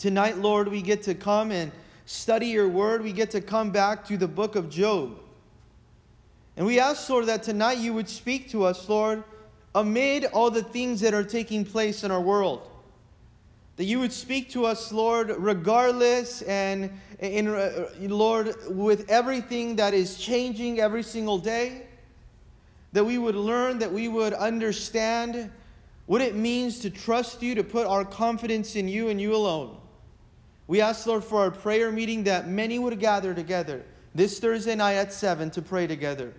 Tonight, Lord, we get to come and study your word. We get to come back to the book of Job. And we ask, Lord, that tonight you would speak to us, Lord, amid all the things that are taking place in our world. That you would speak to us, Lord, regardless and, in, uh, Lord, with everything that is changing every single day. That we would learn, that we would understand what it means to trust you, to put our confidence in you and you alone. We ask, Lord, for our prayer meeting that many would gather together this Thursday night at 7 to pray together.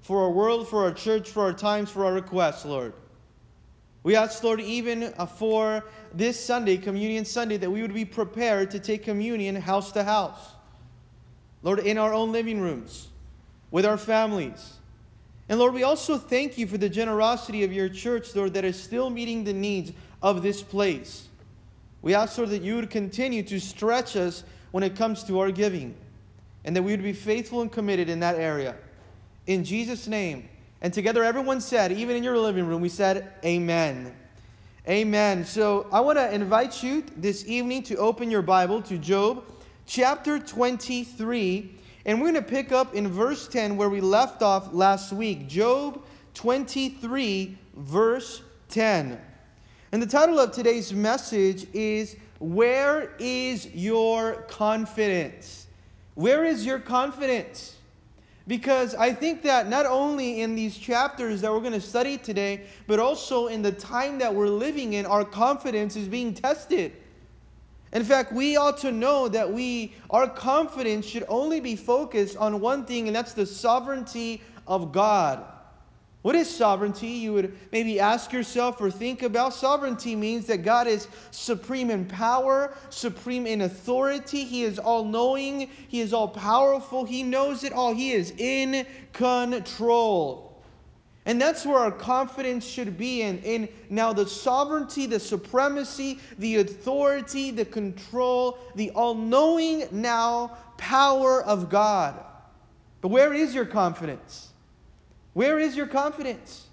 For our world, for our church, for our times, for our requests, Lord. We ask, Lord, even uh, for this Sunday, Communion Sunday, that we would be prepared to take communion house to house. Lord, in our own living rooms, with our families. And Lord, we also thank you for the generosity of your church, Lord, that is still meeting the needs of this place. We ask, Lord, that you would continue to stretch us when it comes to our giving, and that we would be faithful and committed in that area. In Jesus' name. And together, everyone said, even in your living room, we said, Amen. Amen. So I want to invite you this evening to open your Bible to Job chapter 23. And we're going to pick up in verse 10 where we left off last week. Job 23, verse 10. And the title of today's message is Where is Your Confidence? Where is your confidence? Because I think that not only in these chapters that we're going to study today, but also in the time that we're living in, our confidence is being tested. In fact, we ought to know that we our confidence should only be focused on one thing, and that's the sovereignty of God. What is sovereignty? You would maybe ask yourself or think about. Sovereignty means that God is supreme in power, supreme in authority. He is all knowing, He is all powerful, He knows it all. He is in control. And that's where our confidence should be in. In now the sovereignty, the supremacy, the authority, the control, the all knowing now power of God. But where is your confidence? Where is your confidence?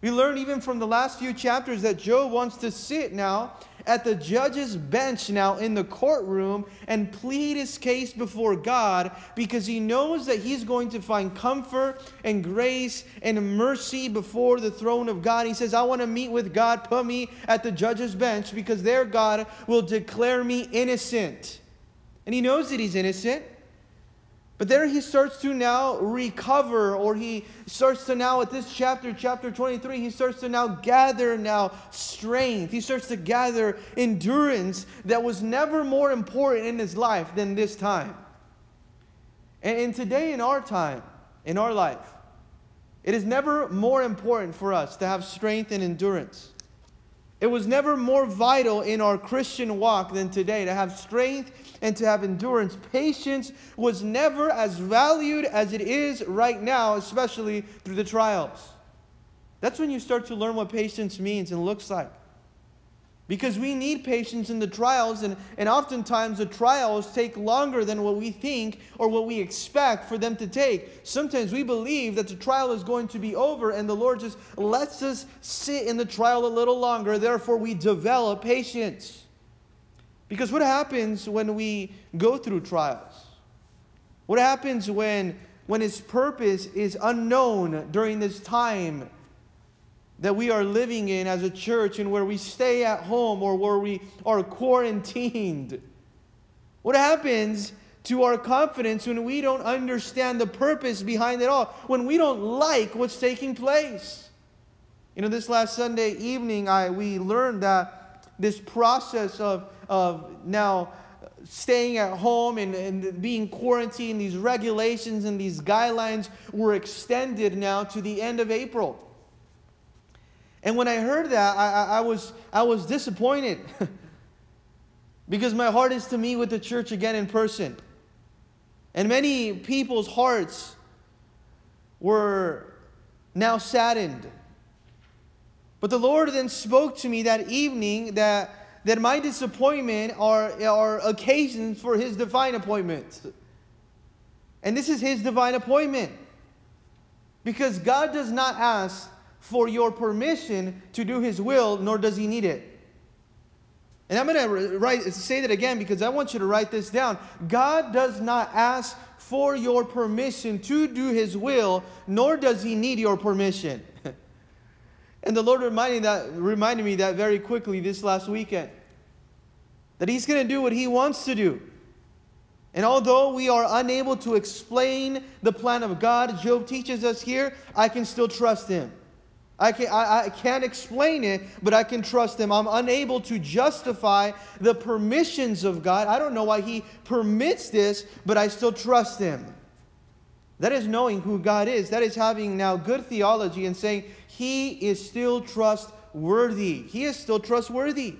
We learn even from the last few chapters that Job wants to sit now at the judge's bench now in the courtroom and plead his case before God because he knows that he's going to find comfort and grace and mercy before the throne of God. He says, I want to meet with God, put me at the judge's bench because there God will declare me innocent. And he knows that he's innocent. But there he starts to now recover, or he starts to now, at this chapter, chapter 23, he starts to now gather now strength. He starts to gather endurance that was never more important in his life than this time. And, and today, in our time, in our life, it is never more important for us to have strength and endurance. It was never more vital in our Christian walk than today to have strength and to have endurance. Patience was never as valued as it is right now, especially through the trials. That's when you start to learn what patience means and looks like. Because we need patience in the trials, and, and oftentimes the trials take longer than what we think or what we expect for them to take. Sometimes we believe that the trial is going to be over, and the Lord just lets us sit in the trial a little longer. Therefore, we develop patience. Because what happens when we go through trials? What happens when, when His purpose is unknown during this time? that we are living in as a church and where we stay at home or where we are quarantined? What happens to our confidence when we don't understand the purpose behind it all? When we don't like what's taking place? You know, this last Sunday evening, I, we learned that this process of, of now staying at home and, and being quarantined, these regulations and these guidelines were extended now to the end of April. And when I heard that, I, I, I was, I was disappointed because my heart is to meet with the church again in person. And many people's hearts were now saddened. But the Lord then spoke to me that evening that, that my disappointment are, are occasions for His divine appointment. And this is His divine appointment. Because God does not ask for your permission to do His will, nor does He need it. And I'm going to write, say that again because I want you to write this down. God does not ask for your permission to do His will, nor does He need your permission. and the Lord reminded, that, reminded me that very quickly this last weekend. That He's going to do what He wants to do. And although we are unable to explain the plan of God, Job teaches us here, I can still trust Him. I, can, I, I can't explain it, but I can trust Him. I'm unable to justify the permissions of God. I don't know why He permits this, but I still trust Him. That is knowing who God is. That is having now good theology and saying He is still trustworthy. He is still trustworthy.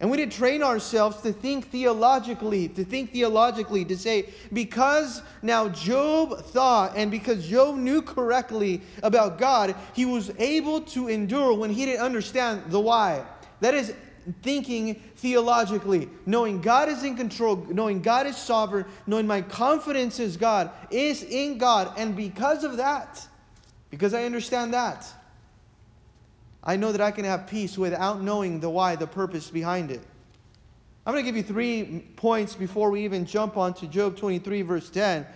And we need to train ourselves to think theologically, to think theologically, to say, because now Job thought and because Job knew correctly about God, he was able to endure when he didn't understand the why. That is thinking theologically, knowing God is in control, knowing God is sovereign, knowing my confidence is God, is in God. And because of that, because I understand that, I know that I can have peace without knowing the why, the purpose behind it. I'm going to give you three points before we even jump on to Job 23, verse 10.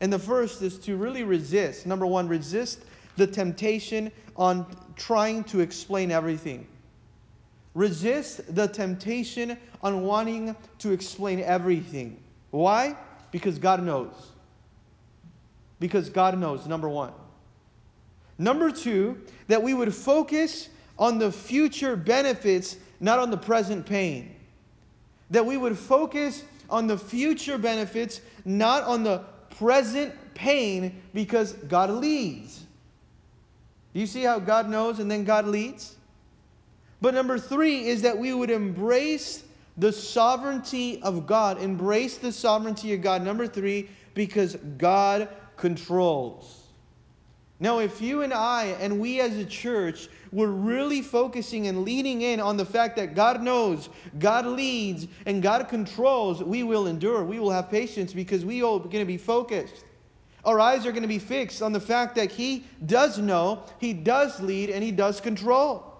And the first is to really resist. Number one, resist the temptation on trying to explain everything. Resist the temptation on wanting to explain everything. Why? Because God knows. Because God knows, number one. Number two, that we would focus on the future benefits, not on the present pain. That we would focus on the future benefits, not on the present pain, because God leads. Do you see how God knows and then God leads? But number three is that we would embrace the sovereignty of God. Embrace the sovereignty of God. Number three, because God controls. Now, if you and I and we as a church were really focusing and leaning in on the fact that God knows, God leads, and God controls, we will endure. We will have patience because we are going to be focused. Our eyes are going to be fixed on the fact that He does know, He does lead, and He does control.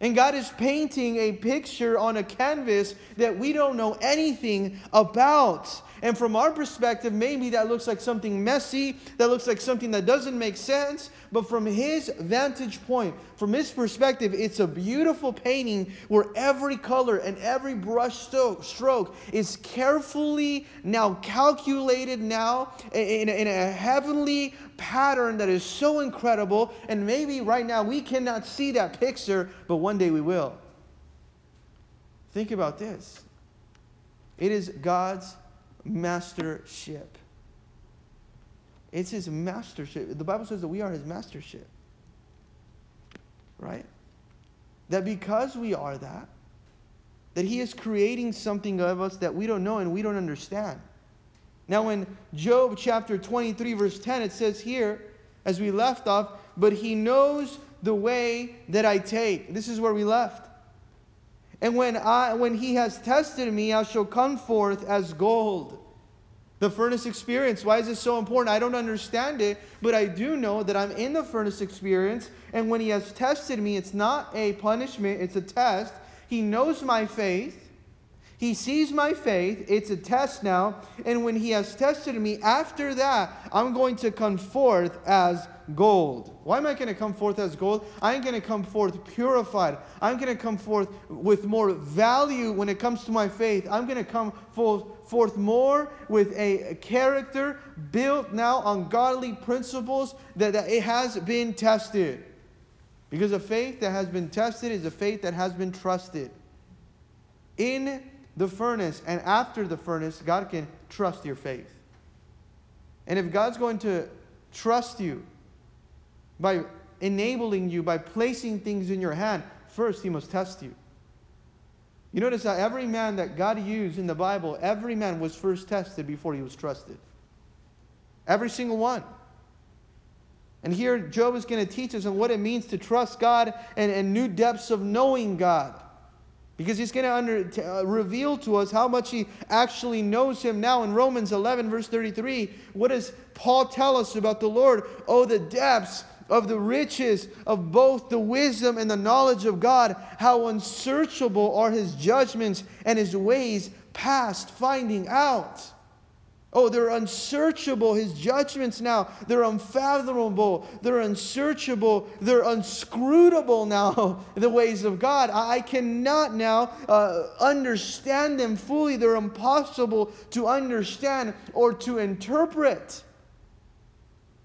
And God is painting a picture on a canvas that we don't know anything about. And from our perspective, maybe that looks like something messy, that looks like something that doesn't make sense. But from his vantage point, from his perspective, it's a beautiful painting where every color and every brush stroke is carefully now calculated now in in a heavenly pattern that is so incredible. And maybe right now we cannot see that picture, but one day we will. Think about this it is God's mastership. It's his mastership. The Bible says that we are his mastership. Right? That because we are that, that he is creating something of us that we don't know and we don't understand. Now, in Job chapter 23, verse 10, it says here, as we left off, but he knows the way that I take. This is where we left. And when, I, when he has tested me, I shall come forth as gold. The furnace experience. Why is this so important? I don't understand it, but I do know that I'm in the furnace experience. And when he has tested me, it's not a punishment, it's a test. He knows my faith. He sees my faith. It's a test now. And when he has tested me, after that, I'm going to come forth as gold. Why am I going to come forth as gold? I'm going to come forth purified. I'm going to come forth with more value when it comes to my faith. I'm going to come forth more with a character built now on godly principles that, that it has been tested. Because a faith that has been tested is a faith that has been trusted. In the furnace and after the furnace, God can trust your faith. And if God's going to trust you by enabling you, by placing things in your hand, first He must test you. You notice that every man that God used in the Bible, every man was first tested before he was trusted. Every single one. And here, Job is going to teach us on what it means to trust God and, and new depths of knowing God. Because he's going to under, uh, reveal to us how much he actually knows him now. In Romans 11, verse 33, what does Paul tell us about the Lord? Oh, the depths of the riches of both the wisdom and the knowledge of God. How unsearchable are his judgments and his ways past finding out. Oh, they're unsearchable, his judgments now. They're unfathomable. They're unsearchable. They're unscrutable now, the ways of God. I cannot now uh, understand them fully. They're impossible to understand or to interpret.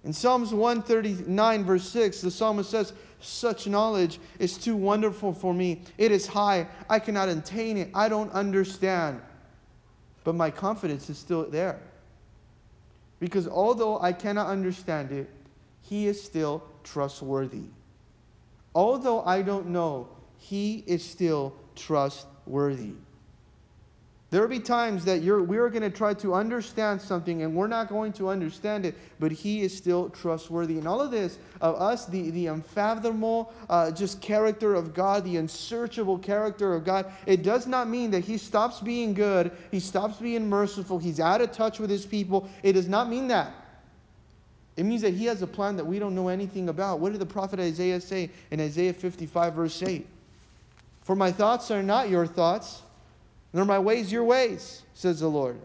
In Psalms 139, verse 6, the psalmist says, Such knowledge is too wonderful for me. It is high. I cannot attain it. I don't understand. But my confidence is still there. Because although I cannot understand it, He is still trustworthy. Although I don't know, He is still trustworthy. There will be times that you're, we're going to try to understand something and we're not going to understand it, but He is still trustworthy. And all of this, of us, the, the unfathomable uh, just character of God, the unsearchable character of God, it does not mean that He stops being good, He stops being merciful, He's out of touch with His people. It does not mean that. It means that He has a plan that we don't know anything about. What did the prophet Isaiah say in Isaiah 55, verse 8? For my thoughts are not your thoughts nor my ways your ways, says the Lord.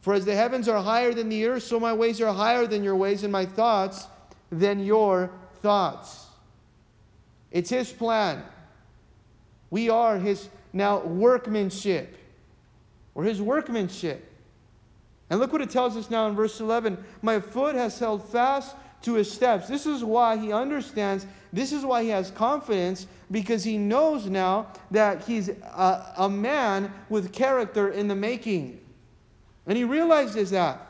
For as the heavens are higher than the earth, so my ways are higher than your ways, and my thoughts than your thoughts. It's His plan. We are His now workmanship. We're His workmanship. And look what it tells us now in verse 11 My foot has held fast to his steps. This is why he understands, this is why he has confidence, because he knows now that he's a, a man with character in the making. And he realizes that.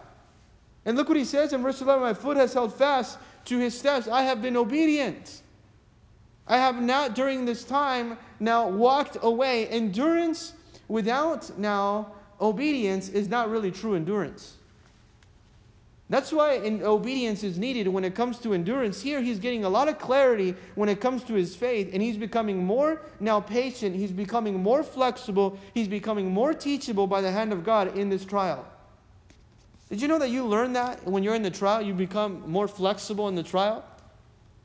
And look what he says in verse 11 My foot has held fast to his steps. I have been obedient. I have not during this time now walked away. Endurance without now obedience is not really true endurance. That's why obedience is needed when it comes to endurance. Here, he's getting a lot of clarity when it comes to his faith, and he's becoming more now patient. He's becoming more flexible. He's becoming more teachable by the hand of God in this trial. Did you know that you learn that when you're in the trial? You become more flexible in the trial.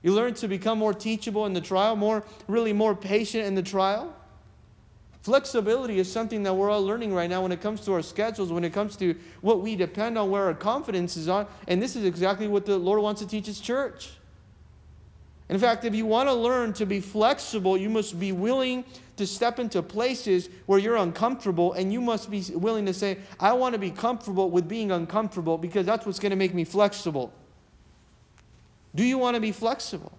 You learn to become more teachable in the trial, more really more patient in the trial. Flexibility is something that we're all learning right now when it comes to our schedules, when it comes to what we depend on, where our confidence is on. And this is exactly what the Lord wants to teach His church. In fact, if you want to learn to be flexible, you must be willing to step into places where you're uncomfortable, and you must be willing to say, I want to be comfortable with being uncomfortable because that's what's going to make me flexible. Do you want to be flexible?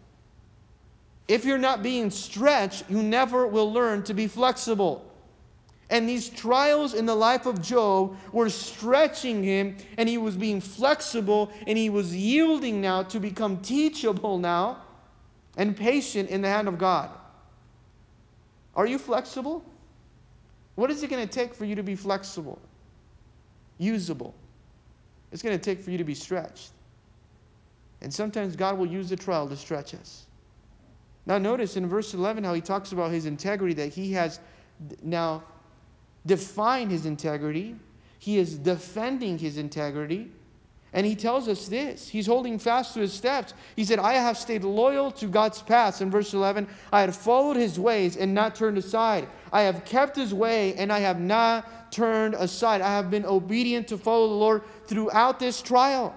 If you're not being stretched, you never will learn to be flexible. And these trials in the life of Job were stretching him, and he was being flexible, and he was yielding now to become teachable now and patient in the hand of God. Are you flexible? What is it going to take for you to be flexible, usable? It's going to take for you to be stretched. And sometimes God will use the trial to stretch us. Now, notice in verse 11 how he talks about his integrity, that he has now defined his integrity, he is defending his integrity. And he tells us this. He's holding fast to his steps. He said, I have stayed loyal to God's paths. In verse 11, I had followed his ways and not turned aside. I have kept his way and I have not turned aside. I have been obedient to follow the Lord throughout this trial.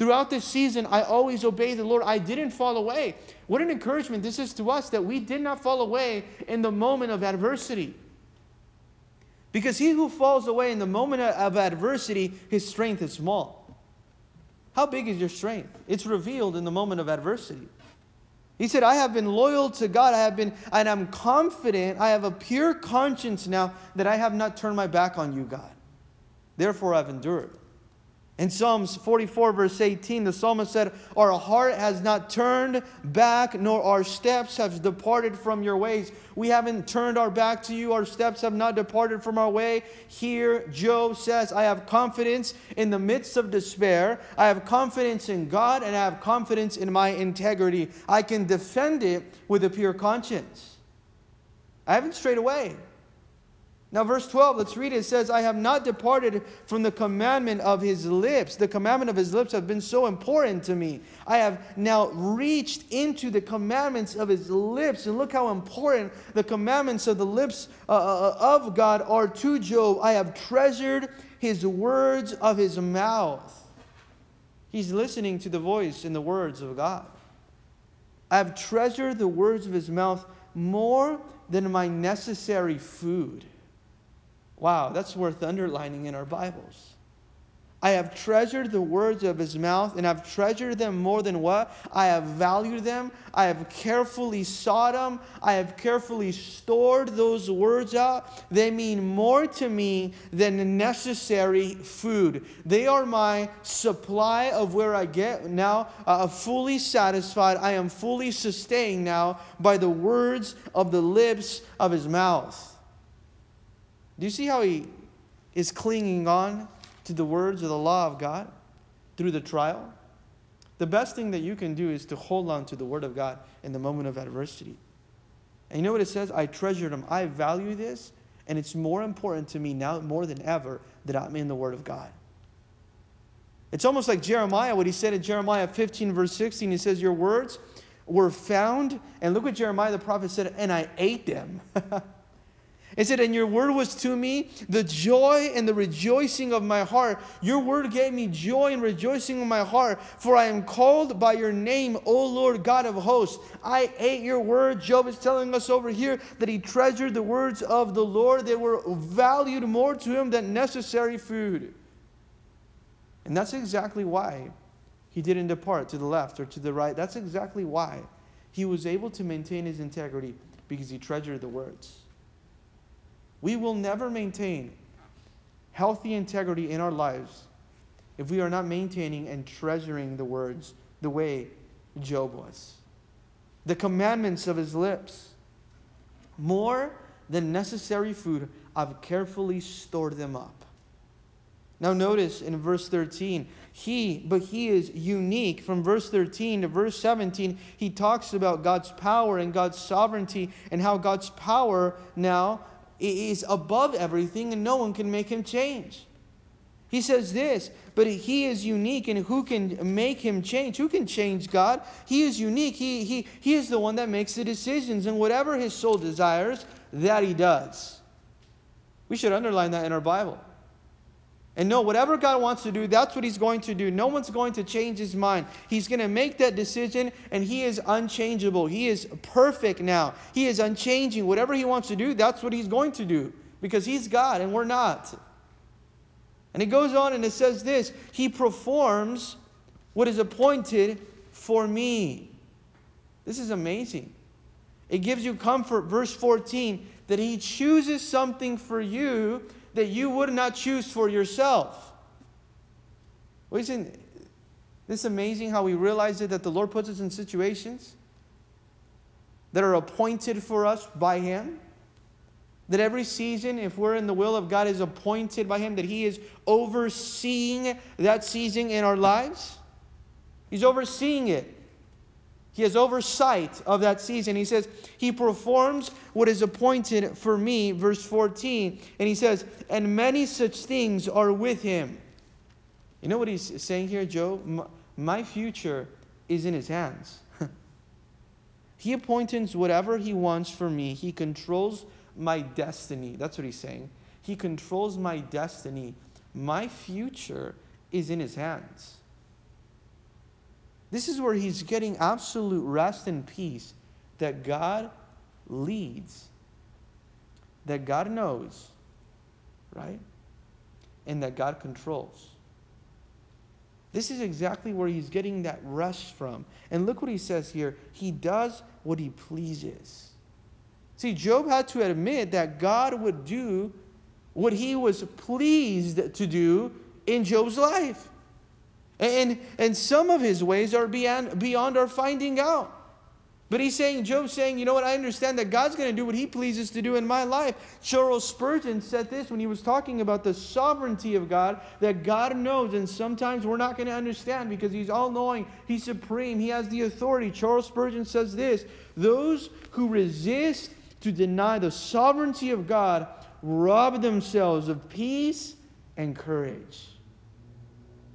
Throughout this season, I always obeyed the Lord. I didn't fall away. What an encouragement this is to us that we did not fall away in the moment of adversity. Because he who falls away in the moment of adversity, his strength is small. How big is your strength? It's revealed in the moment of adversity. He said, I have been loyal to God. I have been, and I'm confident. I have a pure conscience now that I have not turned my back on you, God. Therefore, I've endured. In Psalms 44, verse 18, the psalmist said, Our heart has not turned back, nor our steps have departed from your ways. We haven't turned our back to you, our steps have not departed from our way. Here, Job says, I have confidence in the midst of despair. I have confidence in God, and I have confidence in my integrity. I can defend it with a pure conscience. I haven't strayed away. Now, verse 12, let's read it. It says, I have not departed from the commandment of his lips. The commandment of his lips have been so important to me. I have now reached into the commandments of his lips. And look how important the commandments of the lips uh, uh, uh of God are to Job. I have treasured his words of his mouth. He's listening to the voice and the words of God. I have treasured the words of his mouth more than my necessary food. Wow, that's worth underlining in our Bibles. I have treasured the words of his mouth, and I've treasured them more than what? I have valued them. I have carefully sought them. I have carefully stored those words up. They mean more to me than necessary food. They are my supply of where I get now uh, fully satisfied. I am fully sustained now by the words of the lips of his mouth. Do you see how he is clinging on to the words of the law of God through the trial? The best thing that you can do is to hold on to the word of God in the moment of adversity. And you know what it says? I treasure them. I value this, and it's more important to me now more than ever that I'm in the word of God. It's almost like Jeremiah, what he said in Jeremiah 15, verse 16. He says, Your words were found, and look what Jeremiah the prophet said, and I ate them. It said, And your word was to me the joy and the rejoicing of my heart. Your word gave me joy and rejoicing of my heart, for I am called by your name, O Lord God of hosts. I ate your word. Job is telling us over here that he treasured the words of the Lord. They were valued more to him than necessary food. And that's exactly why he didn't depart to the left or to the right. That's exactly why he was able to maintain his integrity because he treasured the words. We will never maintain healthy integrity in our lives if we are not maintaining and treasuring the words the way Job was. The commandments of his lips, more than necessary food, I've carefully stored them up. Now, notice in verse 13, he, but he is unique. From verse 13 to verse 17, he talks about God's power and God's sovereignty and how God's power now is above everything and no one can make him change. He says this, but he is unique, and who can make him change? Who can change God? He is unique. He, he, he is the one that makes the decisions, and whatever his soul desires, that he does. We should underline that in our Bible. And no, whatever God wants to do, that's what He's going to do. No one's going to change His mind. He's going to make that decision, and He is unchangeable. He is perfect now. He is unchanging. Whatever He wants to do, that's what He's going to do because He's God and we're not. And it goes on and it says this He performs what is appointed for me. This is amazing. It gives you comfort, verse 14, that He chooses something for you that you would not choose for yourself. Well, isn't this amazing how we realize it that the Lord puts us in situations that are appointed for us by Him? That every season, if we're in the will of God, is appointed by Him, that He is overseeing that season in our lives? He's overseeing it. He has oversight of that season. He says, He performs what is appointed for me, verse 14. And he says, And many such things are with him. You know what he's saying here, Job? My future is in his hands. he appoints whatever he wants for me, he controls my destiny. That's what he's saying. He controls my destiny. My future is in his hands. This is where he's getting absolute rest and peace that God leads, that God knows, right? And that God controls. This is exactly where he's getting that rest from. And look what he says here He does what he pleases. See, Job had to admit that God would do what he was pleased to do in Job's life. And, and some of his ways are beyond, beyond our finding out. But he's saying, Job's saying, you know what? I understand that God's going to do what he pleases to do in my life. Charles Spurgeon said this when he was talking about the sovereignty of God, that God knows, and sometimes we're not going to understand because he's all knowing, he's supreme, he has the authority. Charles Spurgeon says this Those who resist to deny the sovereignty of God rob themselves of peace and courage.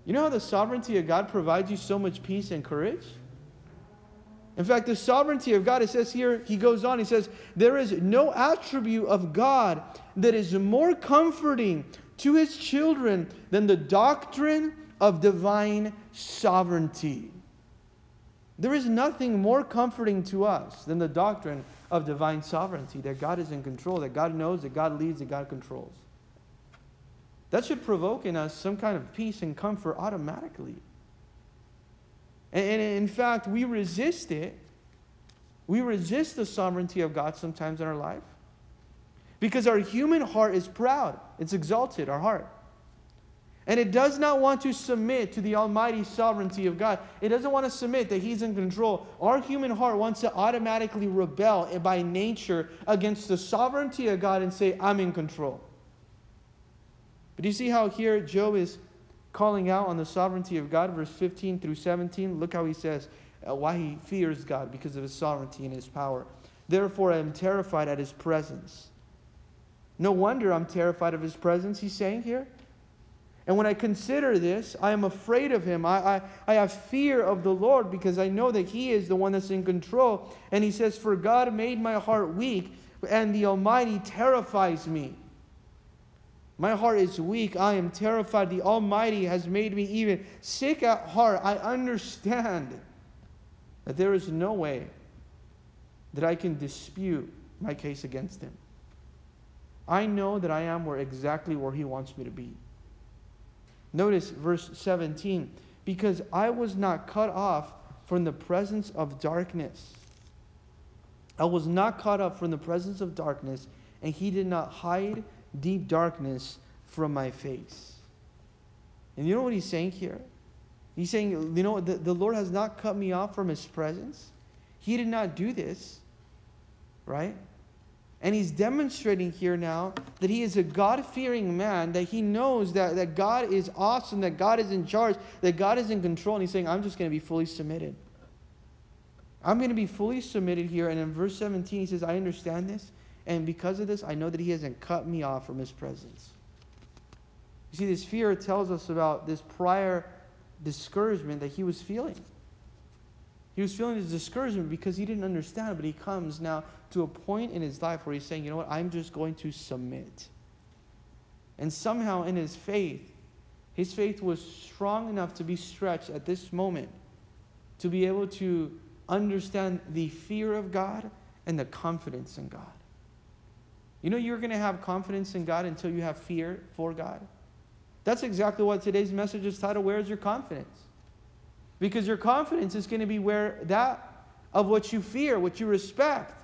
You know how the sovereignty of God provides you so much peace and courage? In fact, the sovereignty of God, it says here, he goes on, he says, There is no attribute of God that is more comforting to his children than the doctrine of divine sovereignty. There is nothing more comforting to us than the doctrine of divine sovereignty that God is in control, that God knows, that God leads, that God controls. That should provoke in us some kind of peace and comfort automatically. And, in fact, we resist it. We resist the sovereignty of God sometimes in our life because our human heart is proud, it's exalted, our heart. And it does not want to submit to the almighty sovereignty of God. It doesn't want to submit that He's in control. Our human heart wants to automatically rebel by nature against the sovereignty of God and say, I'm in control. But you see how here Job is calling out on the sovereignty of God, verse 15 through 17. Look how he says uh, why he fears God because of his sovereignty and his power. Therefore, I am terrified at his presence. No wonder I'm terrified of his presence, he's saying here. And when I consider this, I am afraid of him. I, I, I have fear of the Lord because I know that he is the one that's in control. And he says, For God made my heart weak, and the Almighty terrifies me. My heart is weak. I am terrified. The Almighty has made me even sick at heart. I understand that there is no way that I can dispute my case against Him. I know that I am where exactly where He wants me to be. Notice verse 17 because I was not cut off from the presence of darkness. I was not caught up from the presence of darkness, and He did not hide deep darkness from my face. And you know what he's saying here? He's saying, you know, the, the Lord has not cut me off from his presence. He did not do this, right? And he's demonstrating here now that he is a God fearing man, that he knows that, that God is awesome, that God is in charge, that God is in control. And he's saying, I'm just going to be fully submitted. I'm going to be fully submitted here. And in verse 17, he says, I understand this. And because of this, I know that He hasn't cut me off from His presence. You see, this fear tells us about this prior discouragement that he was feeling. He was feeling this discouragement because he didn't understand, but he comes now to a point in his life where he's saying, you know what, I'm just going to submit. And somehow in his faith, his faith was strong enough to be stretched at this moment to be able to understand the fear of God and the confidence in God. You know, you're going to have confidence in God until you have fear for God. That's exactly what today's message is titled Where is Your Confidence? Because your confidence is going to be where that of what you fear, what you respect.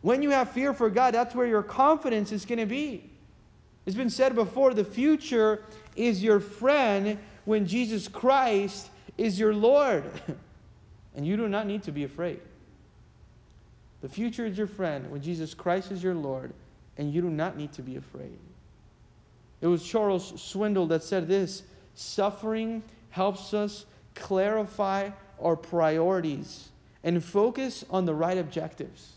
When you have fear for God, that's where your confidence is going to be. It's been said before the future is your friend when Jesus Christ is your Lord. and you do not need to be afraid. The future is your friend when Jesus Christ is your Lord, and you do not need to be afraid. It was Charles Swindoll that said this suffering helps us clarify our priorities and focus on the right objectives.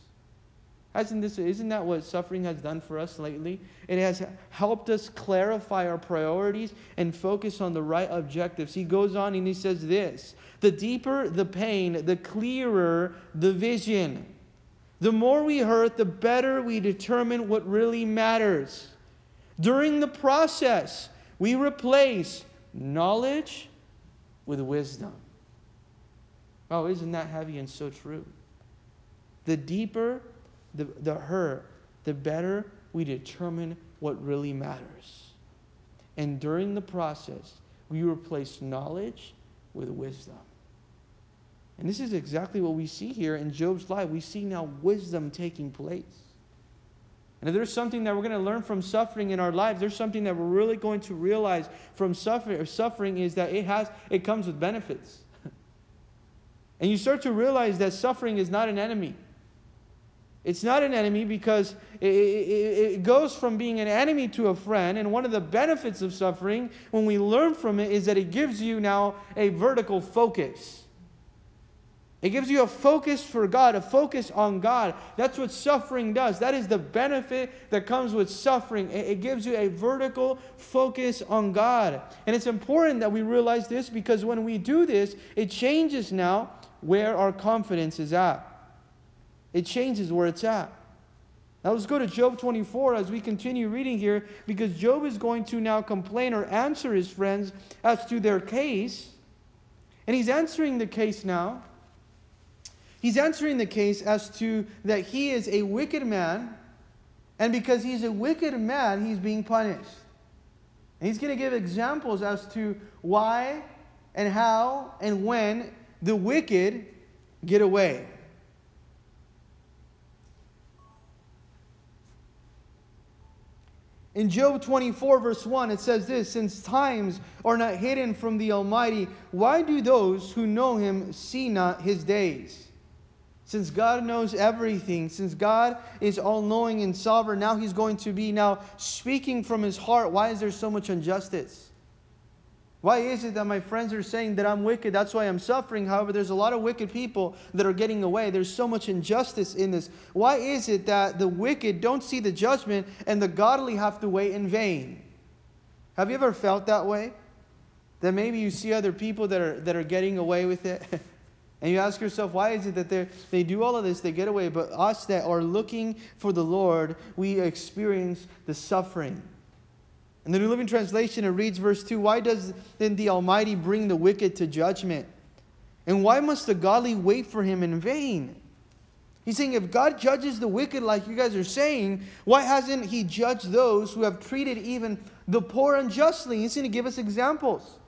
Hasn't this, isn't that what suffering has done for us lately? It has helped us clarify our priorities and focus on the right objectives. He goes on and he says this the deeper the pain, the clearer the vision. The more we hurt, the better we determine what really matters. During the process, we replace knowledge with wisdom. Oh, isn't that heavy and so true? The deeper the, the hurt, the better we determine what really matters. And during the process, we replace knowledge with wisdom. And this is exactly what we see here in Job's life. We see now wisdom taking place. And if there's something that we're going to learn from suffering in our lives, there's something that we're really going to realize from suffering, suffering is that it has it comes with benefits. and you start to realize that suffering is not an enemy. It's not an enemy because it, it, it, goes from being an enemy to a friend. And one of the benefits of suffering, when we learn from it, is that it gives you now a vertical focus. It gives you a focus for God, a focus on God. That's what suffering does. That is the benefit that comes with suffering. It gives you a vertical focus on God. And it's important that we realize this because when we do this, it changes now where our confidence is at. It changes where it's at. Now let's go to Job 24 as we continue reading here because Job is going to now complain or answer his friends as to their case. And he's answering the case now. He's answering the case as to that he is a wicked man, and because he's a wicked man, he's being punished. And he's going to give examples as to why and how and when the wicked get away. In Job 24, verse 1, it says this Since times are not hidden from the Almighty, why do those who know him see not his days? Since God knows everything, since God is all knowing and sovereign, now He's going to be now speaking from His heart. Why is there so much injustice? Why is it that my friends are saying that I'm wicked? That's why I'm suffering. However, there's a lot of wicked people that are getting away. There's so much injustice in this. Why is it that the wicked don't see the judgment and the godly have to wait in vain? Have you ever felt that way? That maybe you see other people that are, that are getting away with it? And you ask yourself, why is it that they do all of this, they get away, but us that are looking for the Lord, we experience the suffering. In the New Living Translation, it reads verse 2 Why does then the Almighty bring the wicked to judgment? And why must the godly wait for him in vain? He's saying, if God judges the wicked like you guys are saying, why hasn't he judged those who have treated even the poor unjustly? He's going to give us examples.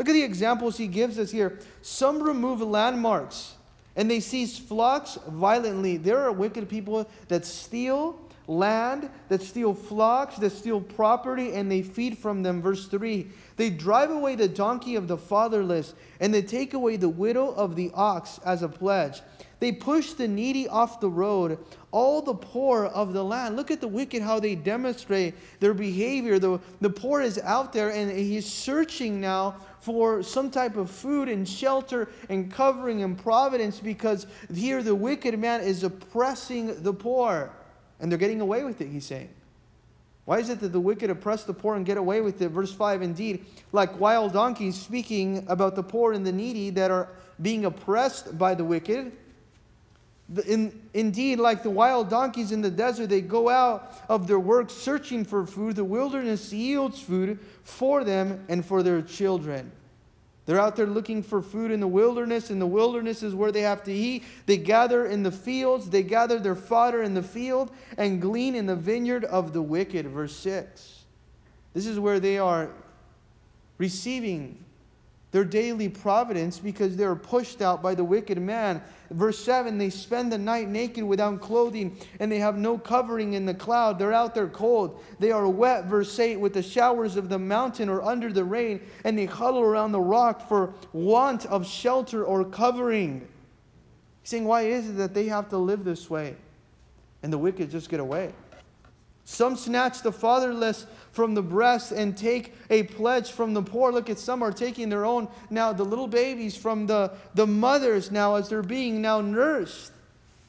Look at the examples he gives us here. Some remove landmarks and they seize flocks violently. There are wicked people that steal land, that steal flocks, that steal property, and they feed from them. Verse 3 They drive away the donkey of the fatherless, and they take away the widow of the ox as a pledge. They push the needy off the road, all the poor of the land. Look at the wicked, how they demonstrate their behavior. The, the poor is out there, and he's searching now for some type of food and shelter and covering and providence because here the wicked man is oppressing the poor. And they're getting away with it, he's saying. Why is it that the wicked oppress the poor and get away with it? Verse 5 Indeed, like wild donkeys, speaking about the poor and the needy that are being oppressed by the wicked. In, indeed, like the wild donkeys in the desert, they go out of their work searching for food. The wilderness yields food for them and for their children. They're out there looking for food in the wilderness, and the wilderness is where they have to eat. They gather in the fields, they gather their fodder in the field, and glean in the vineyard of the wicked. Verse 6. This is where they are receiving their daily providence because they are pushed out by the wicked man. Verse 7 they spend the night naked without clothing, and they have no covering in the cloud. They're out there cold. They are wet, verse 8, with the showers of the mountain or under the rain, and they huddle around the rock for want of shelter or covering. He's saying, Why is it that they have to live this way? And the wicked just get away. Some snatch the fatherless from the breast and take a pledge from the poor. Look at some are taking their own now, the little babies from the, the mothers now as they're being now nursed.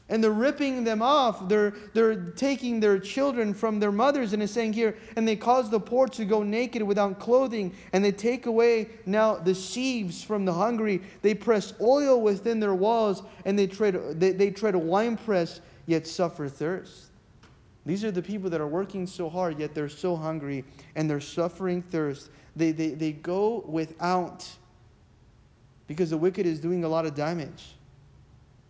And they're ripping them off. They're, they're taking their children from their mothers. And it's saying here, and they cause the poor to go naked without clothing. And they take away now the sheaves from the hungry. They press oil within their walls. And they tread, they, they tread a winepress, yet suffer thirst. These are the people that are working so hard, yet they're so hungry and they're suffering thirst. They, they, they go without because the wicked is doing a lot of damage.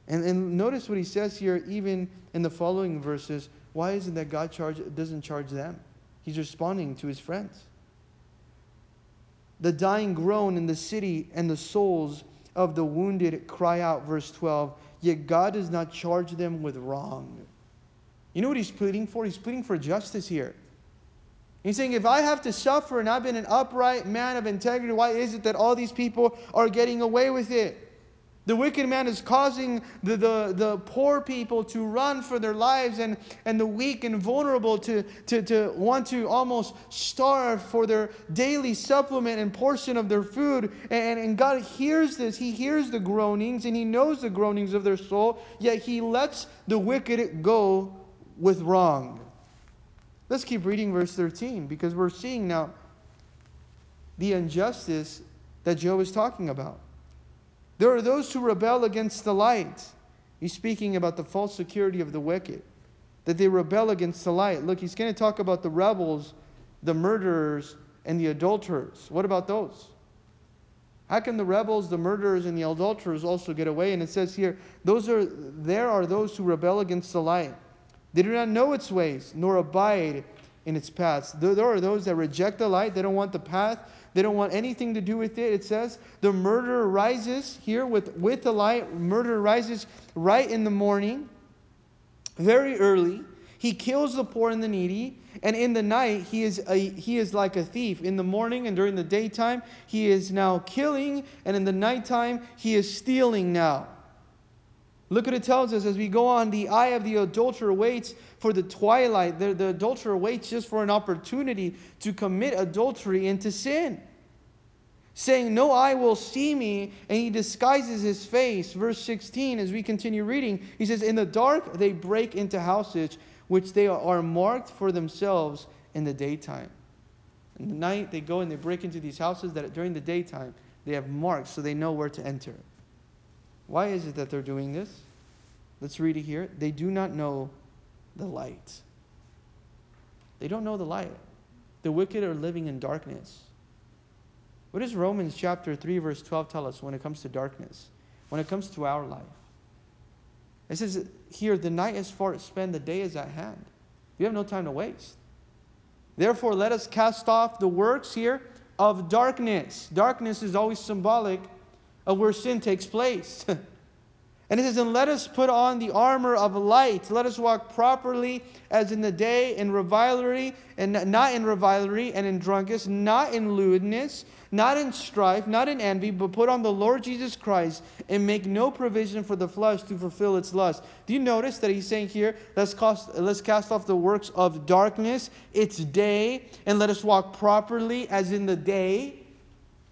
And, and notice what he says here, even in the following verses. Why isn't that God charge, doesn't charge them? He's responding to his friends. The dying groan in the city, and the souls of the wounded cry out, verse 12. Yet God does not charge them with wrong. You know what he's pleading for? He's pleading for justice here. He's saying, if I have to suffer and I've been an upright man of integrity, why is it that all these people are getting away with it? The wicked man is causing the, the, the poor people to run for their lives and, and the weak and vulnerable to, to, to want to almost starve for their daily supplement and portion of their food. And, and God hears this. He hears the groanings and He knows the groanings of their soul, yet He lets the wicked go with wrong. Let's keep reading verse 13 because we're seeing now the injustice that Job is talking about. There are those who rebel against the light. He's speaking about the false security of the wicked, that they rebel against the light. Look, he's going to talk about the rebels, the murderers, and the adulterers. What about those? How can the rebels, the murderers, and the adulterers also get away? And it says here, those are there are those who rebel against the light. They do not know its ways, nor abide in its paths. There, are those that reject the light, they don't want the path they don't want anything to do with it. It says the murderer rises here with, with the light. Murder rises right in the morning, very early. He kills the poor and the needy. And in the night, he is, a, he is like a thief. In the morning and during the daytime, he is now killing. And in the nighttime, he is stealing now. Look what it tells us as we go on. The eye of the adulterer waits for the twilight. The, the adulterer waits just for an opportunity to commit adultery and to sin. Saying, No eye will see me, and he disguises his face. Verse 16, as we continue reading, he says, In the dark they break into houses which they are marked for themselves in the daytime. In the night they go and they break into these houses that during the daytime they have marks so they know where to enter. Why is it that they're doing this? Let's read it here. They do not know the light. They don't know the light. The wicked are living in darkness. What does Romans chapter 3, verse 12 tell us when it comes to darkness? When it comes to our life? It says here, the night is far spent, the day is at hand. You have no time to waste. Therefore, let us cast off the works here of darkness. Darkness is always symbolic of where sin takes place. and it says, And let us put on the armor of light. Let us walk properly as in the day in revilery, and not in revilery and in drunkenness, not in lewdness, not in strife, not in envy, but put on the Lord Jesus Christ and make no provision for the flesh to fulfill its lust. Do you notice that he's saying here, let's cast, let's cast off the works of darkness, it's day, and let us walk properly as in the day?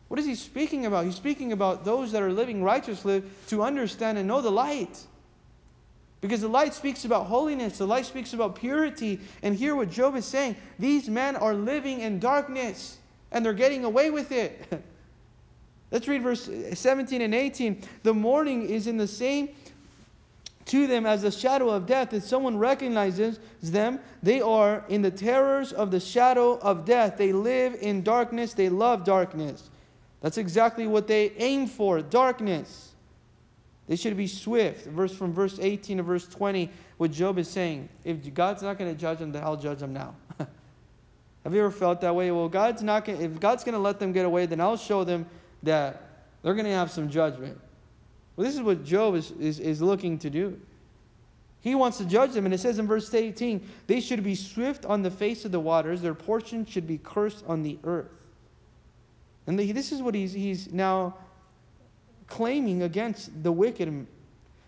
What is he speaking about? He's speaking about those that are living righteously to understand and know the light. Because the light speaks about holiness, the light speaks about purity. And here, what Job is saying these men are living in darkness and they're getting away with it. Let's read verse 17 and 18. The morning is in the same to them as the shadow of death. If someone recognizes them, they are in the terrors of the shadow of death. They live in darkness, they love darkness. That's exactly what they aim for darkness. They should be swift. Verse from verse 18 to verse 20, what Job is saying. If God's not going to judge them, then I'll judge them now. Have you ever felt that way? Well, God's not gonna, if God's going to let them get away, then I'll show them that they're going to have some judgment. Well, this is what Job is, is, is looking to do. He wants to judge them. And it says in verse 18, they should be swift on the face of the waters, their portion should be cursed on the earth. And this is what he's, he's now claiming against the wicked,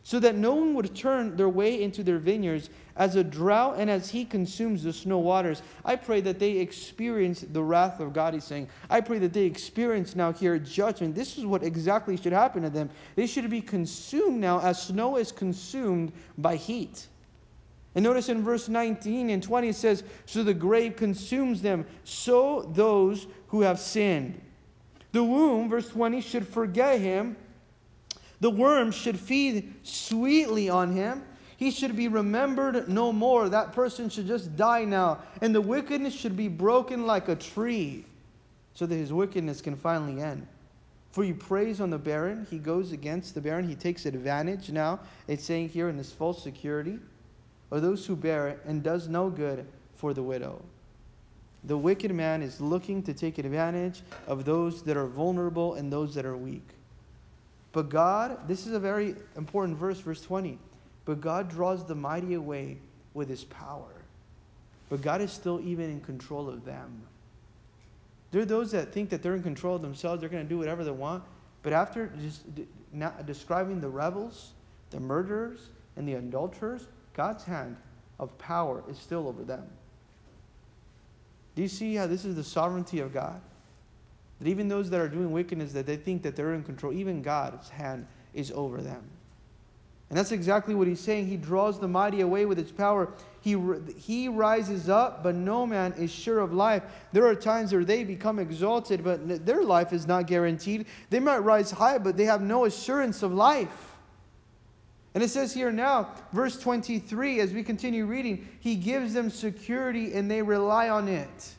so that no one would turn their way into their vineyards as a drought and as he consumes the snow waters. I pray that they experience the wrath of God, he's saying. I pray that they experience now here judgment. This is what exactly should happen to them. They should be consumed now as snow is consumed by heat. And notice in verse 19 and 20 it says, So the grave consumes them, so those who have sinned. The womb, verse 20, should forget him. The worm should feed sweetly on him. He should be remembered no more. That person should just die now. And the wickedness should be broken like a tree so that his wickedness can finally end. For he preys on the barren, he goes against the barren. He takes advantage now. It's saying here in this false security, or those who bear it, and does no good for the widow. The wicked man is looking to take advantage of those that are vulnerable and those that are weak. But God, this is a very important verse, verse 20. But God draws the mighty away with his power. But God is still even in control of them. There are those that think that they're in control of themselves, they're going to do whatever they want. But after just describing the rebels, the murderers, and the adulterers, God's hand of power is still over them. Do you see how this is the sovereignty of God? That even those that are doing wickedness, that they think that they're in control, even God's hand is over them. And that's exactly what he's saying. He draws the mighty away with his power. He, he rises up, but no man is sure of life. There are times where they become exalted, but their life is not guaranteed. They might rise high, but they have no assurance of life. And it says here now, verse 23, as we continue reading, he gives them security and they rely on it.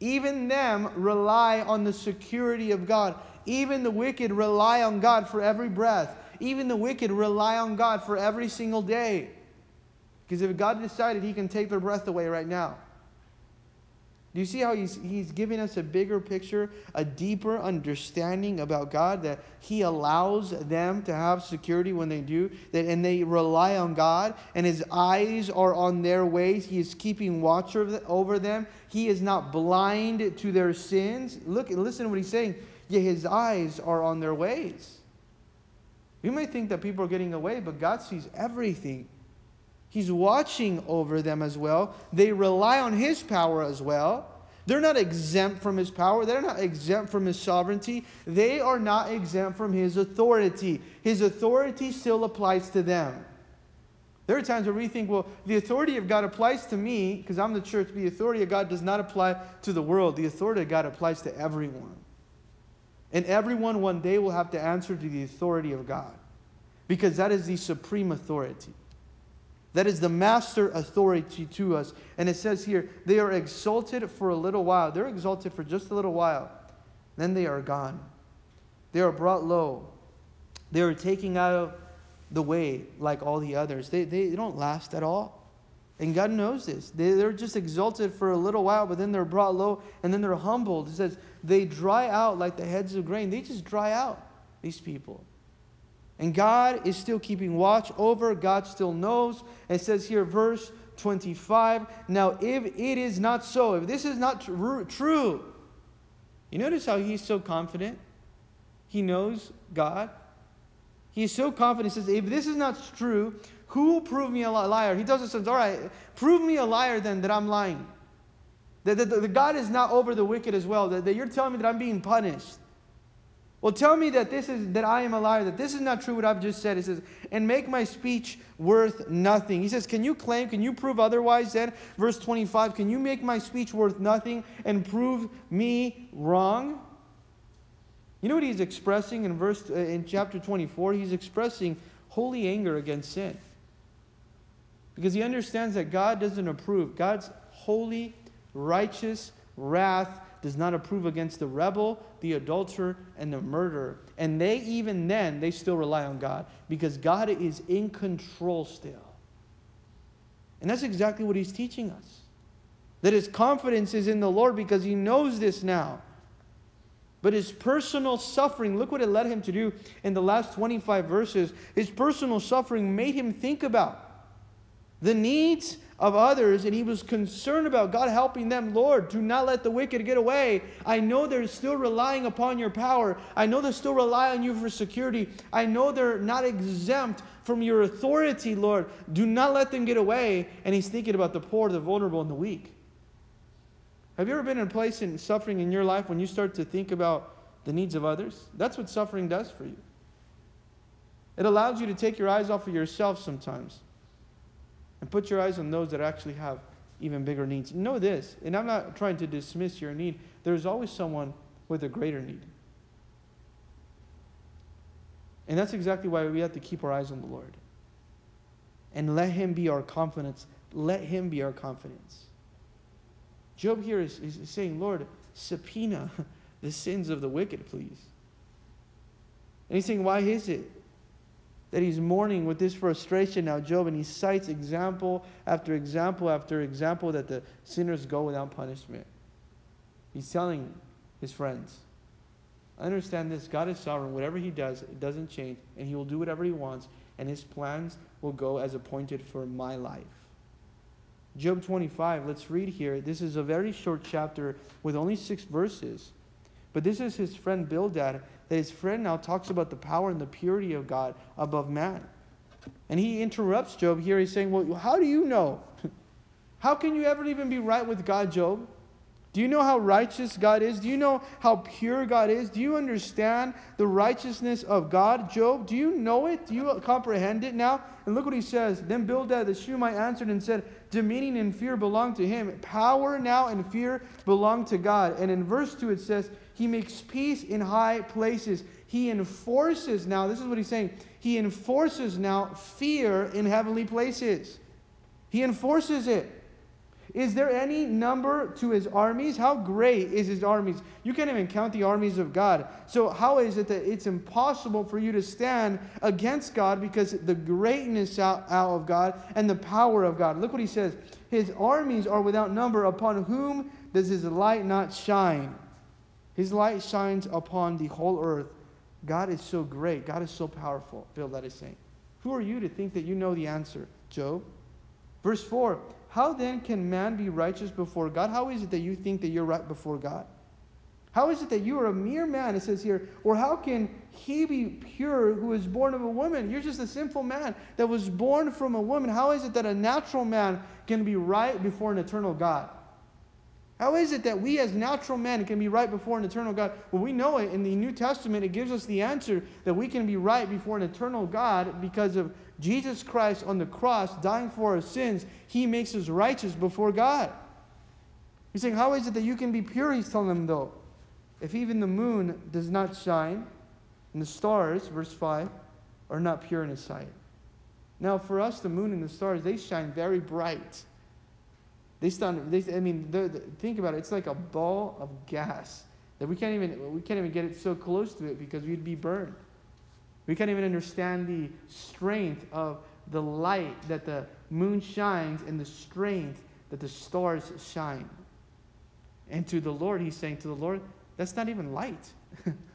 Even them rely on the security of God. Even the wicked rely on God for every breath. Even the wicked rely on God for every single day. Because if God decided, He can take their breath away right now. Do you see how he's, he's giving us a bigger picture, a deeper understanding about God, that He allows them to have security when they do, that, and they rely on God, and His eyes are on their ways. He is keeping watch over them. He is not blind to their sins. Look and listen to what He's saying. Yet His eyes are on their ways. You might think that people are getting away, but God sees everything. He's watching over them as well. They rely on His power as well. They're not exempt from His power. They're not exempt from His sovereignty. They are not exempt from His authority. His authority still applies to them. There are times where we think, well, the authority of God applies to me because I'm the church. The authority of God does not apply to the world. The authority of God applies to everyone. And everyone one day will have to answer to the authority of God because that is the supreme authority. That is the master authority to us. And it says here, they are exalted for a little while. They're exalted for just a little while. Then they are gone. They are brought low. They are taken out of the way like all the others. They, they, they don't last at all. And God knows this. They, they're just exalted for a little while, but then they're brought low and then they're humbled. It says they dry out like the heads of grain. They just dry out, these people. And God is still keeping watch over. God still knows. It says here, verse 25 Now, if it is not so, if this is not tr- true, you notice how he's so confident? He knows God. He is so confident. He says, If this is not true, who will prove me a liar? He doesn't say, All right, prove me a liar then that I'm lying. That, that, that God is not over the wicked as well. That, that you're telling me that I'm being punished. Well, tell me that this is that I am a liar, that this is not true what I've just said. He says, and make my speech worth nothing. He says, Can you claim, can you prove otherwise then? Verse 25, can you make my speech worth nothing and prove me wrong? You know what he's expressing in verse uh, in chapter 24? He's expressing holy anger against sin. Because he understands that God doesn't approve. God's holy, righteous wrath does not approve against the rebel, the adulterer, and the murderer. And they, even then, they still rely on God because God is in control still. And that's exactly what he's teaching us. That his confidence is in the Lord because he knows this now. But his personal suffering, look what it led him to do in the last 25 verses. His personal suffering made him think about the needs of others, and he was concerned about God helping them. Lord, do not let the wicked get away. I know they're still relying upon your power. I know they still rely on you for security. I know they're not exempt from your authority, Lord. Do not let them get away. And he's thinking about the poor, the vulnerable, and the weak. Have you ever been in a place in suffering in your life when you start to think about the needs of others? That's what suffering does for you. It allows you to take your eyes off of yourself sometimes and put your eyes on those that actually have even bigger needs. Know this, and I'm not trying to dismiss your need, there's always someone with a greater need. And that's exactly why we have to keep our eyes on the Lord. And let Him be our confidence. Let Him be our confidence. Job here is, is saying, Lord, subpoena the sins of the wicked, please. And he's saying, why is it? That he's mourning with this frustration now, Job, and he cites example after example after example that the sinners go without punishment. He's telling his friends, understand this. God is sovereign. Whatever he does, it doesn't change, and he will do whatever he wants, and his plans will go as appointed for my life. Job 25, let's read here. This is a very short chapter with only six verses. But this is his friend Bildad, that his friend now talks about the power and the purity of God above man. And he interrupts Job here. He's saying, Well, how do you know? How can you ever even be right with God, Job? Do you know how righteous God is? Do you know how pure God is? Do you understand the righteousness of God, Job? Do you know it? Do you comprehend it now? And look what he says. Then Bildad the Shuhite answered and said, Dominion and fear belong to him. Power now and fear belong to God. And in verse 2 it says, He makes peace in high places. He enforces now, this is what he's saying, He enforces now fear in heavenly places. He enforces it. Is there any number to his armies? How great is his armies? You can't even count the armies of God. So, how is it that it's impossible for you to stand against God because the greatness out, out of God and the power of God? Look what he says His armies are without number. Upon whom does his light not shine? His light shines upon the whole earth. God is so great. God is so powerful. Bildad is saying. Who are you to think that you know the answer, Job? Verse 4 how then can man be righteous before God? How is it that you think that you're right before God? How is it that you are a mere man, it says here? Or how can he be pure who is born of a woman? You're just a sinful man that was born from a woman. How is it that a natural man can be right before an eternal God? How is it that we as natural men can be right before an eternal God? Well, we know it in the New Testament. It gives us the answer that we can be right before an eternal God because of Jesus Christ on the cross dying for our sins. He makes us righteous before God. He's saying, How is it that you can be pure? He's telling them, though. If even the moon does not shine, and the stars, verse 5, are not pure in his sight. Now, for us, the moon and the stars, they shine very bright. They stand, they, I mean, think about it. It's like a ball of gas that we can't even, we can't even get it so close to it because we'd be burned. We can't even understand the strength of the light that the moon shines and the strength that the stars shine. And to the Lord, he's saying, to the Lord, that's not even light.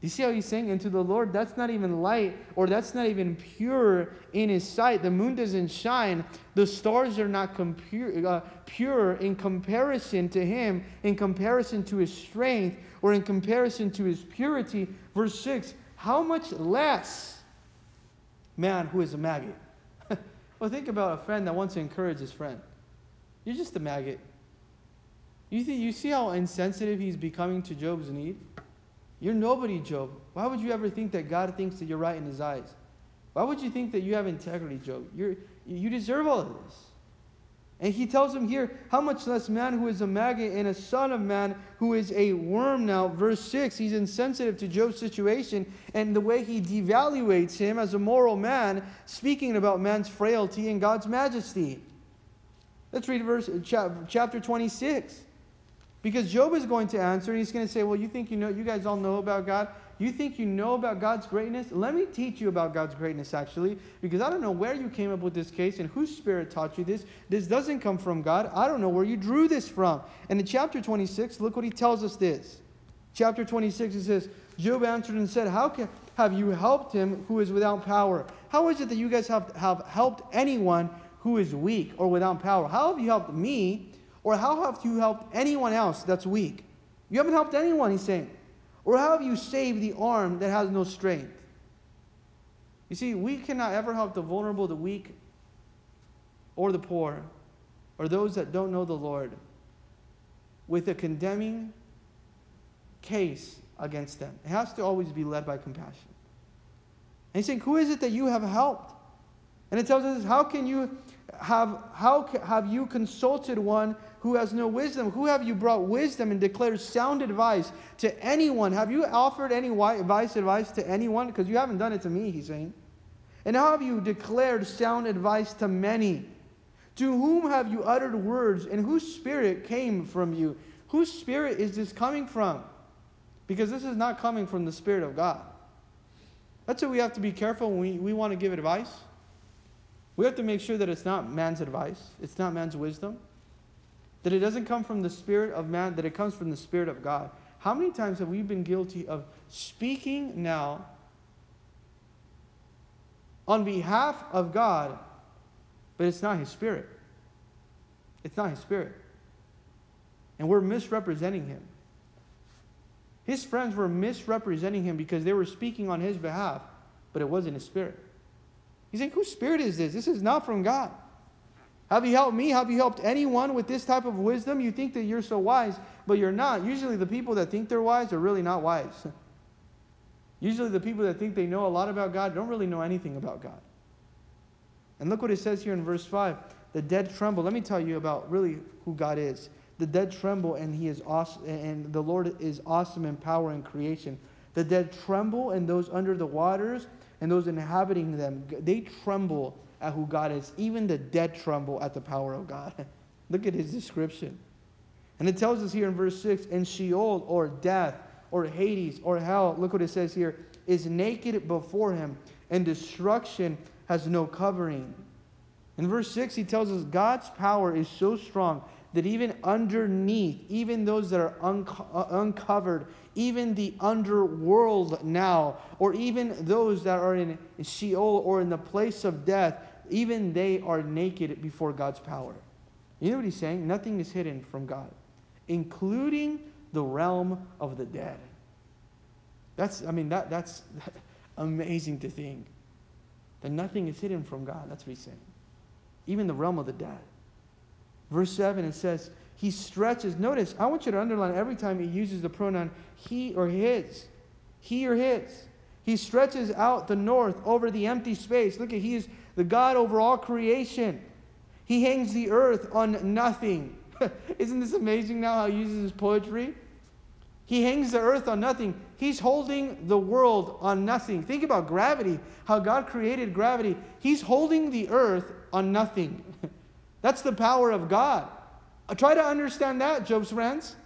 you see how he's saying? And to the Lord, that's not even light, or that's not even pure in his sight. The moon doesn't shine. The stars are not compure, uh, pure in comparison to him, in comparison to his strength, or in comparison to his purity. Verse 6 How much less man who is a maggot? well, think about a friend that wants to encourage his friend. You're just a maggot. You, think, you see how insensitive he's becoming to Job's need? You're nobody, Job. Why would you ever think that God thinks that you're right in his eyes? Why would you think that you have integrity, Job? You're, you deserve all of this. And he tells him here, how much less man who is a maggot and a son of man who is a worm now. Verse 6, he's insensitive to Job's situation and the way he devaluates him as a moral man, speaking about man's frailty and God's majesty. Let's read verse chapter 26. Because Job is going to answer, and he's going to say, Well, you think you know, you guys all know about God? You think you know about God's greatness? Let me teach you about God's greatness, actually, because I don't know where you came up with this case and whose spirit taught you this. This doesn't come from God. I don't know where you drew this from. And in chapter 26, look what he tells us this. Chapter 26, it says, Job answered and said, How can, have you helped him who is without power? How is it that you guys have, have helped anyone who is weak or without power? How have you helped me? Or how have you helped anyone else that's weak? You haven't helped anyone, he's saying. Or how have you saved the arm that has no strength? You see, we cannot ever help the vulnerable, the weak, or the poor, or those that don't know the Lord with a condemning case against them. It has to always be led by compassion. And he's saying, Who is it that you have helped? And it tells us, How can you have, how have you consulted one who has no wisdom? Who have you brought wisdom and declared sound advice to anyone? Have you offered any advice advice to anyone? Because you haven't done it to me, he's saying. And how have you declared sound advice to many? To whom have you uttered words, and whose spirit came from you? Whose spirit is this coming from? Because this is not coming from the Spirit of God. That's why we have to be careful when we, we want to give advice. We have to make sure that it's not man's advice, it's not man's wisdom, that it doesn't come from the Spirit of man, that it comes from the Spirit of God. How many times have we been guilty of speaking now on behalf of God, but it's not His Spirit? It's not His Spirit. And we're misrepresenting Him. His friends were misrepresenting him because they were speaking on his behalf, but it wasn't his spirit. He's saying, Whose spirit is this? This is not from God. Have you helped me? Have you helped anyone with this type of wisdom? You think that you're so wise, but you're not. Usually, the people that think they're wise are really not wise. Usually, the people that think they know a lot about God don't really know anything about God. And look what it says here in verse 5 the dead tremble. Let me tell you about really who God is the dead tremble and he is awesome and the lord is awesome in power and creation the dead tremble and those under the waters and those inhabiting them they tremble at who god is even the dead tremble at the power of god. Look at his description. And it tells us here in verse 6 and sheol or death or hades or hell look what it says here is naked before him and destruction has no covering. In verse 6 he tells us god's power is so strong that even underneath, even those that are unco- uh, uncovered, even the underworld now, or even those that are in Sheol or in the place of death, even they are naked before God's power. You know what he's saying? Nothing is hidden from God, including the realm of the dead. That's, I mean, that, that's amazing to think. That nothing is hidden from God. That's what he's saying. Even the realm of the dead. Verse 7, it says, He stretches. Notice, I want you to underline every time he uses the pronoun he or his. He or his. He stretches out the north over the empty space. Look at, he is the God over all creation. He hangs the earth on nothing. Isn't this amazing now how he uses his poetry? He hangs the earth on nothing. He's holding the world on nothing. Think about gravity, how God created gravity. He's holding the earth on nothing. That's the power of God. Uh, try to understand that, Job's friends.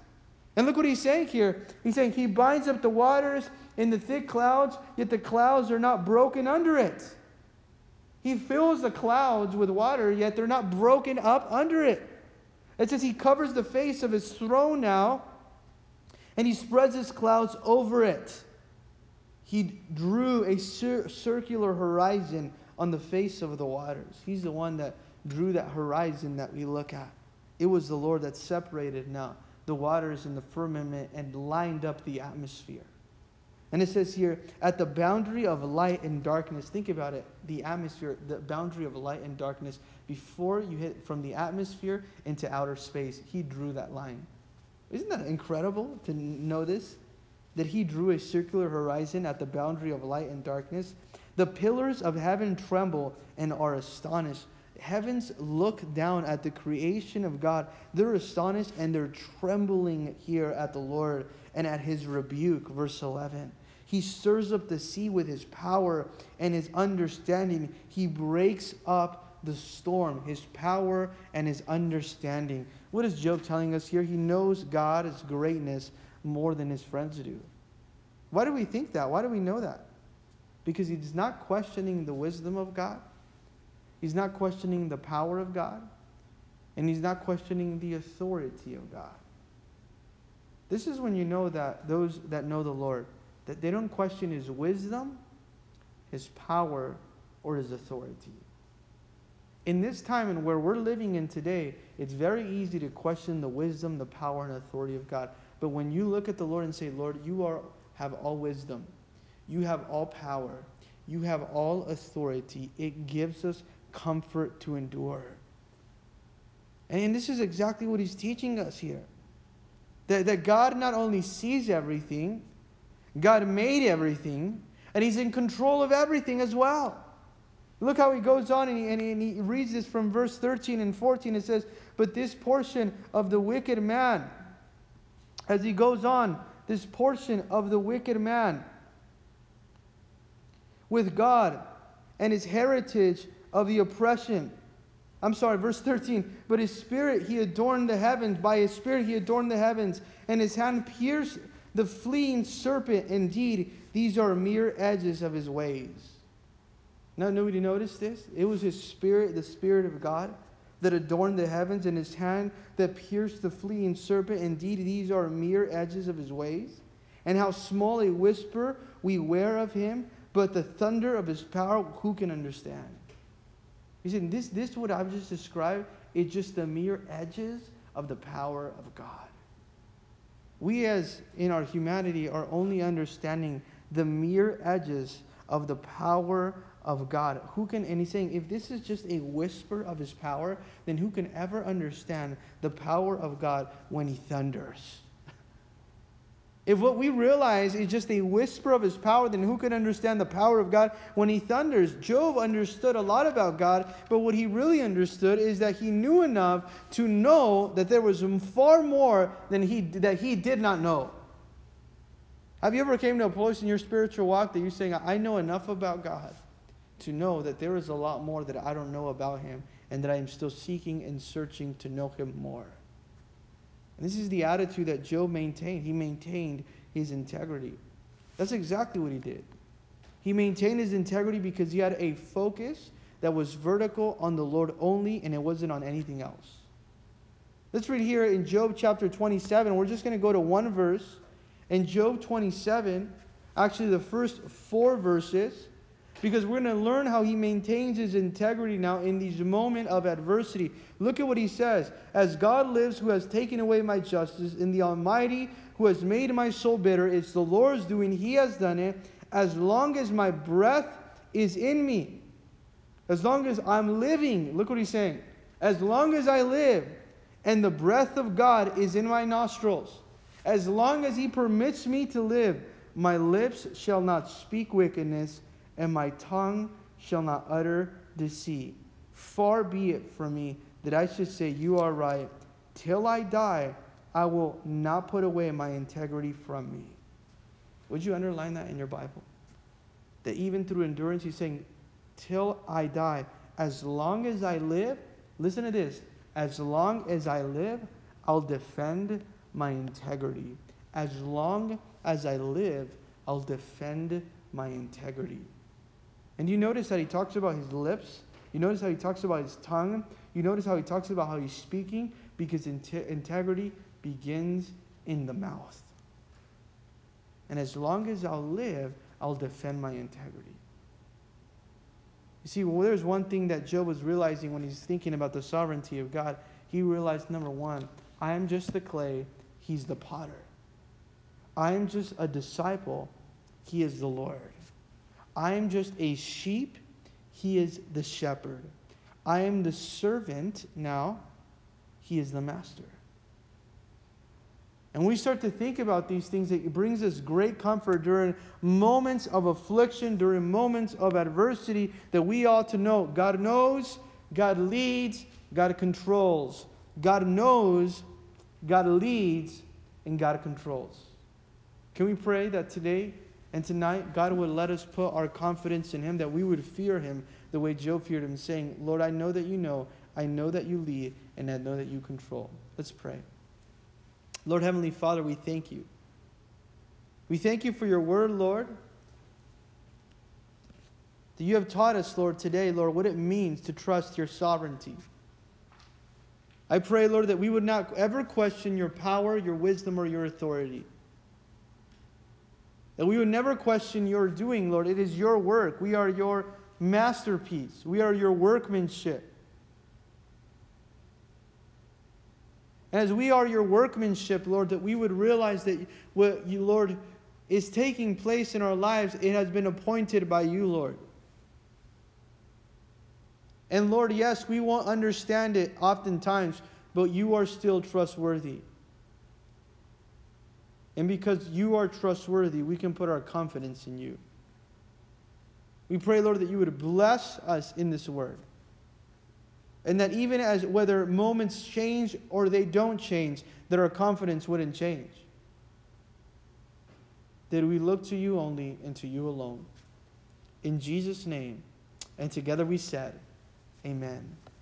And look what he's saying here. He's saying he binds up the waters in the thick clouds, yet the clouds are not broken under it. He fills the clouds with water, yet they're not broken up under it. It says he covers the face of his throne now, and he spreads his clouds over it. He drew a cir- circular horizon on the face of the waters. He's the one that drew that horizon that we look at. It was the Lord that separated now the waters and the firmament and lined up the atmosphere. And it says here, at the boundary of light and darkness, think about it, the atmosphere, the boundary of light and darkness, before you hit from the atmosphere into outer space, he drew that line. Isn't that incredible to know this? That he drew a circular horizon at the boundary of light and darkness. The pillars of heaven tremble and are astonished heavens look down at the creation of God, they're astonished and they're trembling here at the Lord and at his rebuke. Verse 11. He stirs up the sea with his power and his understanding. He breaks up the storm, his power and his understanding. What is Job telling us here? He knows God's greatness more than his friends do. Why do we think that? Why do we know that? Because he's not questioning the wisdom of God. He's not questioning the power of God, and he's not questioning the authority of God. This is when you know that those that know the Lord, that they don't question his wisdom, his power, or his authority. In this time and where we're living in today, it's very easy to question the wisdom, the power, and authority of God. But when you look at the Lord and say, Lord, you are, have all wisdom, you have all power, you have all authority, it gives us comfort to endure. And this is exactly what he's teaching us here. That, that God not only sees everything, God made everything, and he's in control of everything as well. Look how he goes on and he, and he, and he reads this from verse 13 and 14. It says, But this portion of the wicked man, as he goes on, this portion of the wicked man with God and his heritage of the oppression. I'm sorry, verse 13. But his spirit he adorned the heavens. By his spirit he adorned the heavens, and his hand pierced the fleeing serpent. Indeed, these are mere edges of his ways. Now, nobody noticed this? It was his spirit, the spirit of God, that adorned the heavens, and his hand that pierced the fleeing serpent. Indeed, these are mere edges of his ways. And how small a whisper we wear of him, but the thunder of his power, who can understand? He said, this, this what I've just described is just the mere edges of the power of God. we as in our humanity are only understanding the mere edges of the power of God. Who can, and he's saying, if this is just a whisper of his power, then who can ever understand the power of God when he thunders? If what we realize is just a whisper of his power, then who can understand the power of God when he thunders? Job understood a lot about God, but what he really understood is that he knew enough to know that there was far more than he, that he did not know. Have you ever came to a place in your spiritual walk that you're saying, I know enough about God to know that there is a lot more that I don't know about him and that I am still seeking and searching to know him more? And this is the attitude that Job maintained. He maintained his integrity. That's exactly what he did. He maintained his integrity because he had a focus that was vertical on the Lord only and it wasn't on anything else. Let's read here in Job chapter 27. We're just going to go to one verse. In Job 27, actually the first four verses, because we're going to learn how he maintains his integrity now in these moment of adversity. Look at what he says. As God lives who has taken away my justice, in the Almighty who has made my soul bitter, it's the Lord's doing. He has done it. As long as my breath is in me, as long as I'm living, look what he's saying. As long as I live and the breath of God is in my nostrils, as long as he permits me to live, my lips shall not speak wickedness and my tongue shall not utter deceit. Far be it from me that I should say, You are right. Till I die, I will not put away my integrity from me. Would you underline that in your Bible? That even through endurance, he's saying, Till I die, as long as I live, listen to this, as long as I live, I'll defend my integrity. As long as I live, I'll defend my integrity. And you notice that he talks about his lips. You notice how he talks about his tongue. You notice how he talks about how he's speaking because integrity begins in the mouth. And as long as I'll live, I'll defend my integrity. You see, well, there's one thing that Job was realizing when he's thinking about the sovereignty of God. He realized, number one, I am just the clay, he's the potter. I am just a disciple, he is the Lord. I am just a sheep, he is the shepherd. I am the servant now, he is the master. And we start to think about these things, it brings us great comfort during moments of affliction, during moments of adversity, that we ought to know God knows, God leads, God controls. God knows, God leads, and God controls. Can we pray that today and tonight, God would let us put our confidence in Him, that we would fear Him the way Job feared Him, saying, Lord, I know that you know, I know that you lead, and I know that you control. Let's pray. Lord Heavenly Father, we thank you. We thank you for your word, Lord. That you have taught us, Lord, today, Lord, what it means to trust your sovereignty. I pray, Lord, that we would not ever question your power, your wisdom, or your authority. That we would never question your doing, Lord. It is your work. We are your masterpiece, we are your workmanship. And as we are your workmanship, Lord, that we would realize that what you, Lord, is taking place in our lives, it has been appointed by you, Lord. And Lord, yes, we won't understand it oftentimes, but you are still trustworthy. And because you are trustworthy, we can put our confidence in you. We pray, Lord, that you would bless us in this word. And that even as whether moments change or they don't change, that our confidence wouldn't change. That we look to you only and to you alone. In Jesus' name. And together we said, Amen.